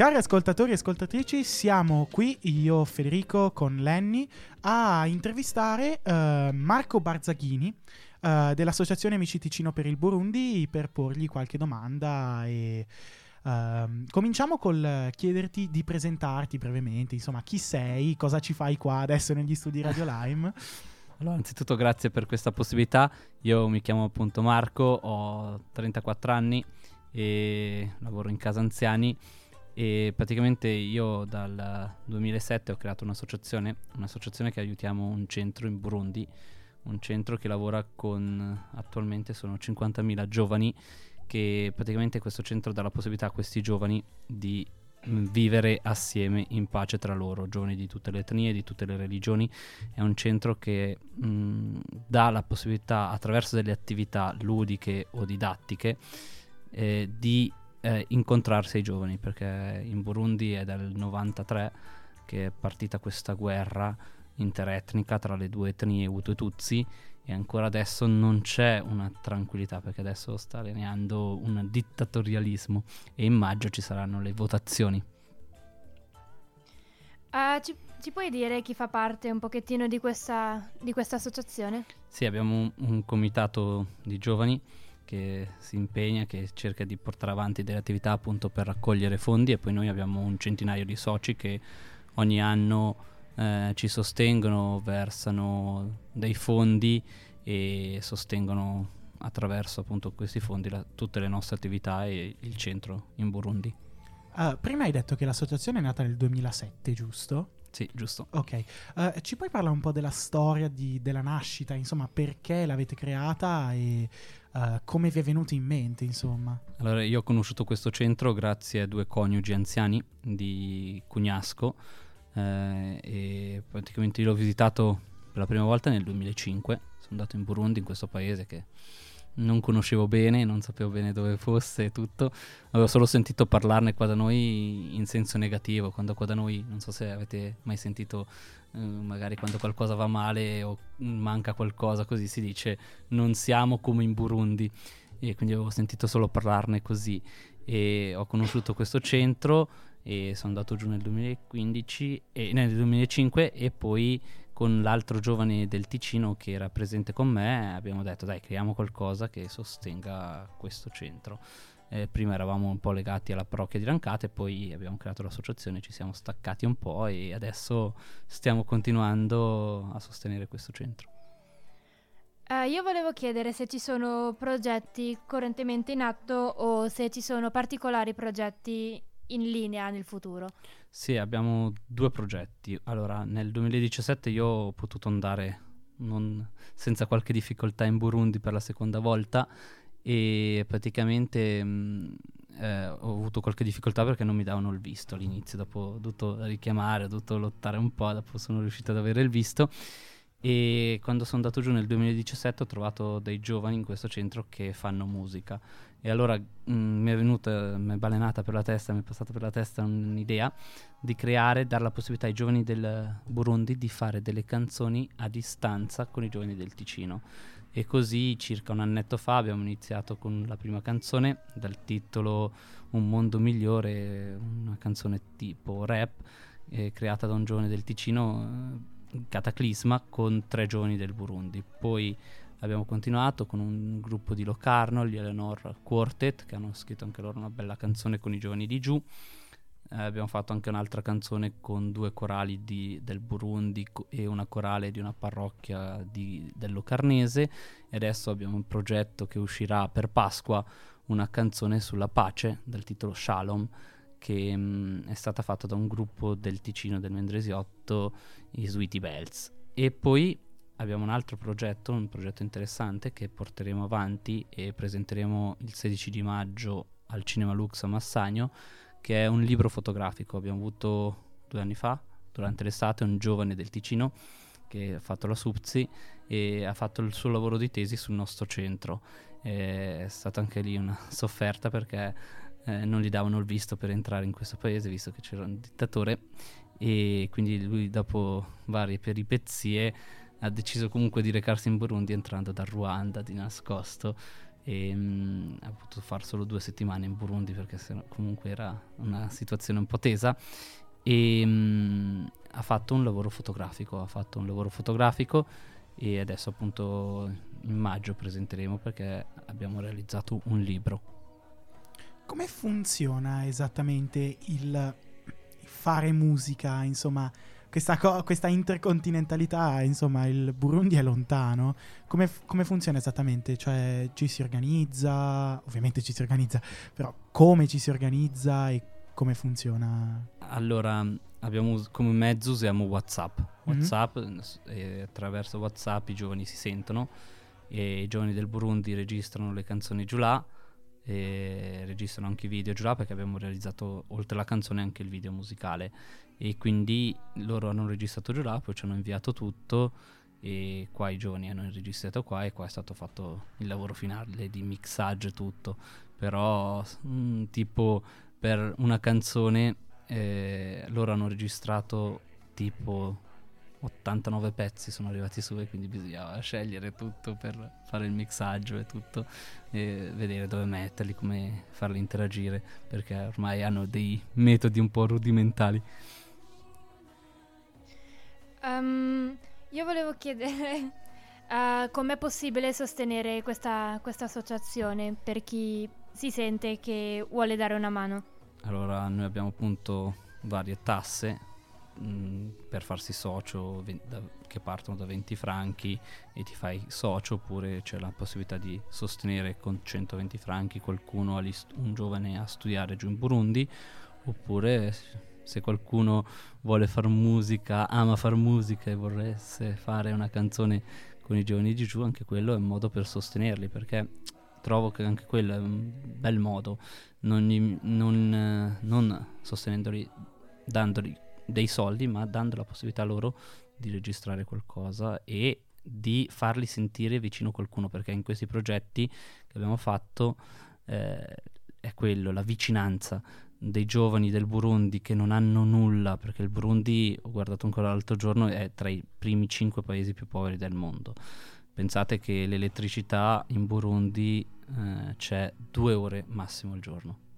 Cari ascoltatori e ascoltatrici, siamo qui, io Federico con Lenny, a intervistare uh, Marco Barzaghini uh, dell'Associazione Amici Ticino per il Burundi per porgli qualche domanda e... Uh, cominciamo col chiederti di presentarti brevemente, insomma, chi sei, cosa ci fai qua adesso negli studi Radio Lime? Allora, anzitutto grazie per questa possibilità. Io mi chiamo appunto Marco, ho 34 anni e lavoro in casa anziani e praticamente io dal 2007 ho creato un'associazione, un'associazione che aiutiamo un centro in Burundi, un centro che lavora con attualmente sono 50.000 giovani che praticamente questo centro dà la possibilità a questi giovani di vivere assieme in pace tra loro, giovani di tutte le etnie, di tutte le religioni. È un centro che mh, dà la possibilità attraverso delle attività ludiche o didattiche eh, di eh, incontrarsi ai giovani, perché in Burundi è dal 93 che è partita questa guerra interetnica tra le due etnie Hutu e Tutsi e ancora adesso non c'è una tranquillità perché adesso sta regnando un dittatorialismo e in maggio ci saranno le votazioni. Uh, ci, ci, puoi dire chi fa parte un pochettino di questa, di questa associazione? Sì, abbiamo un, un comitato di giovani che si impegna, che cerca di portare avanti delle attività appunto per raccogliere fondi e poi noi abbiamo un centinaio di soci che ogni anno eh, ci sostengono, versano dei fondi e sostengono attraverso appunto questi fondi la, tutte le nostre attività e il centro in Burundi. Uh, prima hai detto che l'associazione è nata nel 2007, giusto? Sì, giusto. Ok, uh, ci puoi parlare un po' della storia di, della nascita, insomma, perché l'avete creata e uh, come vi è venuto in mente, insomma? Allora, io ho conosciuto questo centro grazie a due coniugi anziani di Cugnasco eh, e praticamente l'ho visitato per la prima volta nel 2005. Sono andato in Burundi, in questo paese che non conoscevo bene, non sapevo bene dove fosse e tutto. Avevo solo sentito parlarne qua da noi in senso negativo, quando qua da noi, non so se avete mai sentito, eh, magari quando qualcosa va male o manca qualcosa, così si dice non siamo come in Burundi. E quindi avevo sentito solo parlarne così. E ho conosciuto questo centro e sono andato giù nel 2015 e nel 2005 e poi con l'altro giovane del Ticino che era presente con me abbiamo detto dai creiamo qualcosa che sostenga questo centro. Eh, prima eravamo un po' legati alla parrocchia di Rancate, poi abbiamo creato l'associazione, ci siamo staccati un po' e adesso stiamo continuando a sostenere questo centro. Uh, io volevo chiedere se ci sono progetti correntemente in atto o se ci sono particolari progetti in linea nel futuro. Sì, abbiamo due progetti. Allora, nel 2017 io ho potuto andare non, senza qualche difficoltà in Burundi per la seconda volta e praticamente mh, eh, ho avuto qualche difficoltà perché non mi davano il visto all'inizio, dopo ho dovuto richiamare, ho dovuto lottare un po', dopo sono riuscito ad avere il visto e quando sono andato giù nel 2017 ho trovato dei giovani in questo centro che fanno musica e allora mh, mi è venuta, mi è balenata per la testa, mi è passata per la testa un'idea di creare, dare la possibilità ai giovani del Burundi di fare delle canzoni a distanza con i giovani del Ticino. E così circa un annetto fa abbiamo iniziato con la prima canzone dal titolo Un mondo migliore, una canzone tipo rap eh, creata da un giovane del Ticino, eh, Cataclisma, con tre giovani del Burundi. Poi abbiamo continuato con un gruppo di Locarno, gli Eleanor Quartet, che hanno scritto anche loro una bella canzone con i giovani di giù. Eh, abbiamo fatto anche un'altra canzone con due corali di, del Burundi co- e una corale di una parrocchia di, del Locarnese. E adesso abbiamo un progetto che uscirà per Pasqua, una canzone sulla pace dal titolo Shalom, che mh, mm, è stata fatta da un gruppo del Ticino del Mendresiotto, i Sweetie Bells. E poi abbiamo un altro progetto, un progetto interessante che porteremo avanti e presenteremo il 16 di maggio al Cinema Lux a Massagno, che è un libro fotografico. Abbiamo avuto due anni fa, durante l'estate, un giovane del Ticino che ha fatto la SUPZI e ha fatto il suo lavoro di tesi sul nostro centro. È stata anche lì una sofferta perché eh, non gli davano il visto per entrare in questo paese, visto che c'era un dittatore, e quindi lui dopo varie peripezie ha deciso comunque di recarsi in Burundi entrando dal Ruanda di nascosto. E mh, ha potuto fare solo due settimane in Burundi perché comunque era una situazione un po' tesa. E mh, ha fatto un lavoro fotografico, ha fatto un lavoro fotografico. E adesso appunto in maggio presenteremo perché abbiamo realizzato un libro. Come funziona esattamente il fare musica, insomma, questa, co- questa intercontinentalità, insomma, il Burundi è lontano. Come, f- come, funziona esattamente? Cioè, ci si organizza, ovviamente ci si organizza, però come ci si organizza e come funziona? Allora, abbiamo come mezzo usiamo WhatsApp. Mhm. WhatsApp mm-hmm. attraverso WhatsApp i giovani si sentono e i giovani del Burundi registrano le canzoni giù là e registrano anche i video giù là perché abbiamo realizzato oltre alla canzone anche il video musicale. E quindi loro hanno registrato giù là, poi ci hanno inviato tutto e qua i giovani hanno registrato qua e qua è stato fatto il lavoro finale di mixaggio e tutto, però mh, mm, tipo per una canzone eh, loro hanno registrato tipo 89 pezzi sono arrivati su e quindi bisognava scegliere tutto per fare il mixaggio e tutto e vedere dove metterli, come farli interagire perché ormai hanno dei metodi un po' rudimentali. Um, io volevo chiedere uh, com'è possibile sostenere questa, questa associazione per chi si sente che vuole dare una mano. Allora, noi abbiamo appunto varie tasse per farsi socio ve- da, che partono da 20 franchi e ti fai socio oppure c'è la possibilità di sostenere con 120 franchi qualcuno, st- un giovane a studiare giù in Burundi oppure se qualcuno vuole fare musica, ama fare musica e vorresse fare una canzone con i giovani di giù, anche quello è un modo per sostenerli, perché trovo che anche quello è un bel modo, non, non, non sostenendoli, dandogli dei soldi, ma dando la possibilità loro di registrare qualcosa e di farli sentire vicino qualcuno, perché in questi progetti che abbiamo fatto eh, è quello, la vicinanza dei giovani del Burundi che non hanno nulla, perché il Burundi, ho guardato ancora l'altro giorno, è tra i primi cinque paesi più poveri del mondo. Pensate che l'elettricità in Burundi eh, c'è due ore massimo al giorno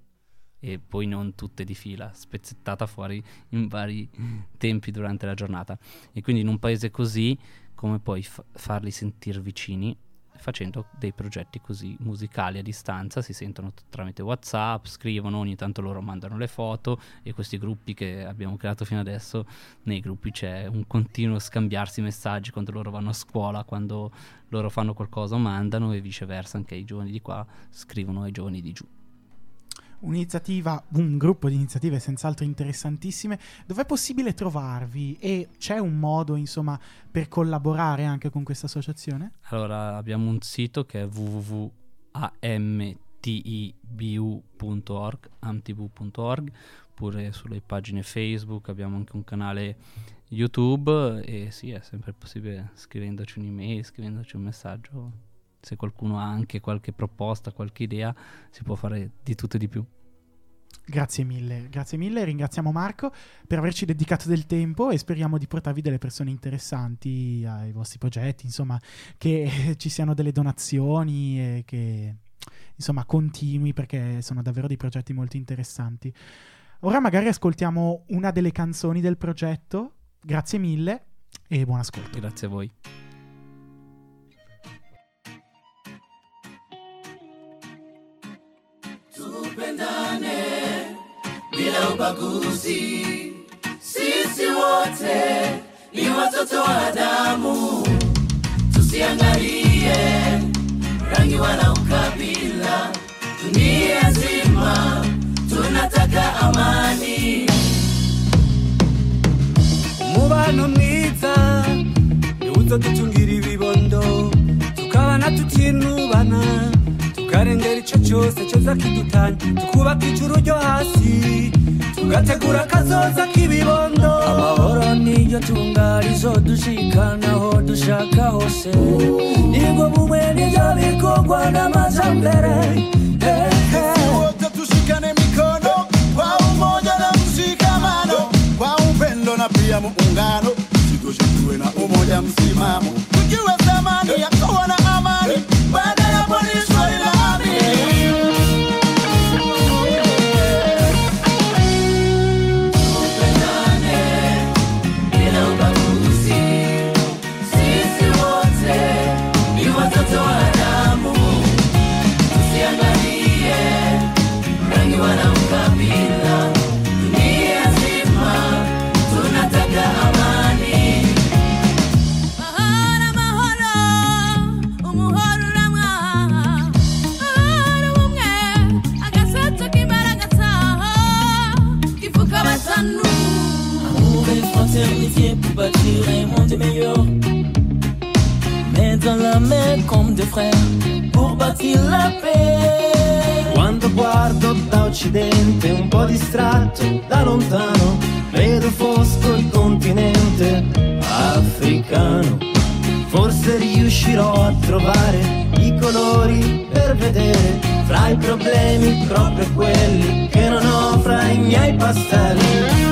e poi non tutte di fila, spezzettata fuori in vari tempi durante la giornata. E quindi in un paese così, come puoi fa- farli sentire vicini facendo dei progetti così musicali a distanza, si sentono t- tramite WhatsApp, scrivono, ogni tanto loro mandano le foto e questi gruppi che abbiamo creato fino adesso, nei gruppi c'è un continuo scambiarsi messaggi quando loro vanno a scuola, quando loro fanno qualcosa mandano e viceversa anche i giovani di qua scrivono ai giovani di giù un'iniziativa, un gruppo di iniziative senz'altro interessantissime. Dove è possibile trovarvi e c'è un modo, insomma, per collaborare anche con questa associazione? Allora, abbiamo un sito che è www.amtibu.org, amtv.org, oppure sulle pagine Facebook, abbiamo anche un canale YouTube e sì, è sempre possibile scrivendoci un'email, scrivendoci un messaggio se qualcuno ha anche qualche proposta, qualche idea, si può fare di tutto e di più. Grazie mille, grazie mille, ringraziamo Marco per averci dedicato del tempo e speriamo di portarvi delle persone interessanti ai vostri progetti, insomma, che ci siano delle donazioni e che insomma continui perché sono davvero dei progetti molto interessanti. Ora magari ascoltiamo una delle canzoni del progetto. Grazie mille e buon ascolto. Grazie a voi. Bila ubaguzi. Sisi wote ni watoto wa Adamu, tusiangalie rangi wala ukabila. Dunia nzima tunataka amani, umubano mwiza niwuzo dutungira ibibondo tukabana tutinubana tukarengera ico cyose coza kidutanya tukubaka ijuru ryo hasi tugategura akazoza k'ibibondo. Amahoro niyo tunga rizodushikanaho dushaka hose. Nibwo bumwe nivyo bikorwa n'amajambere. Wote tushikane mikono kwa umoja na mshikamano. Kwa upendo na pia muungano. Tuwe na umoja msimamo. Tukiwe thamani ya fraternité pour bâtir un monde meilleur. Mais dans la main comme des frères pour bâtir la paix. Quando guardo da occidente, un po' distratto da lontano, vedo fosco il continente africano. Forse riuscirò a trovare i colori per vedere fra i problemi proprio quelli che non ho fra i miei pastelli.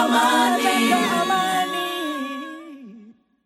amani.